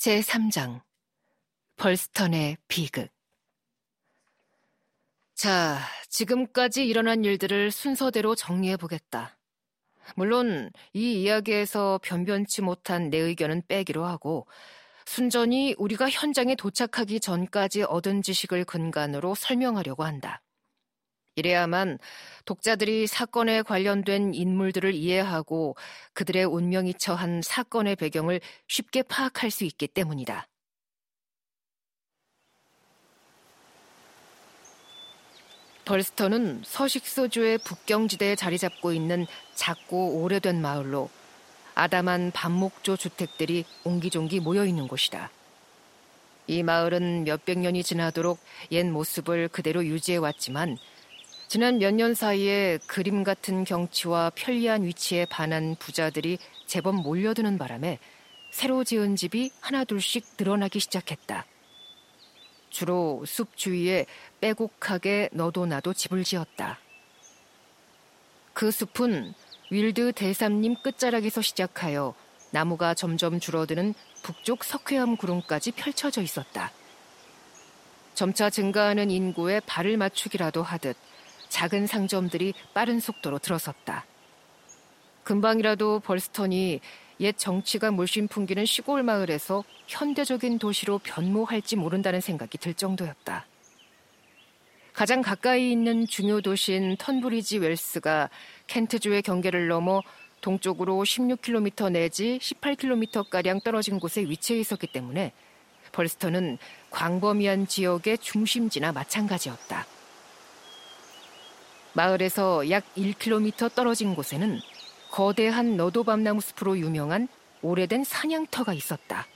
제3장 벌스턴의 비극 자, 지금까지 일어난 일들을 순서대로 정리해 보겠다. 물론 이 이야기에서 변변치 못한 내 의견은 빼기로 하고 순전히 우리가 현장에 도착하기 전까지 얻은 지식을 근간으로 설명하려고 한다. 이래야만 독자들이 사건에 관련된 인물들을 이해하고 그들의 운명이 처한 사건의 배경을 쉽게 파악할 수 있기 때문이다. 벌스턴은 서식소주의 북경지대에 자리 잡고 있는 작고 오래된 마을로 아담한 반목조 주택들이 옹기종기 모여 있는 곳이다. 이 마을은 몇백 년이 지나도록 옛 모습을 그대로 유지해 왔지만 지난 몇 년 사이에 그림 같은 경치와 편리한 위치에 반한 부자들이 제법 몰려드는 바람에 새로 지은 집이 하나둘씩 늘어나기 시작했다. 주로 숲 주위에 빼곡하게 너도 나도 집을 지었다. 그 숲은 윌드 대삼림 끝자락에서 시작하여 나무가 점점 줄어드는 북쪽 석회암 구름까지 펼쳐져 있었다. 점차 증가하는 인구에 발을 맞추기라도 하듯 작은 상점들이 빠른 속도로 들어섰다. 금방이라도 벌스턴이 옛 정치가 물씬 풍기는 시골 마을에서 현대적인 도시로 변모할지 모른다는 생각이 들 정도였다. 가장 가까이 있는 중요 도시인 턴브리지 웰스가 켄트주의 경계를 넘어 동쪽으로 16km 내지 18km가량 떨어진 곳에 위치해 있었기 때문에 벌스턴은 광범위한 지역의 중심지나 마찬가지였다. 마을에서 약 1km 떨어진 곳에는 거대한 너도밤나무 숲으로 유명한 오래된 사냥터가 있었다.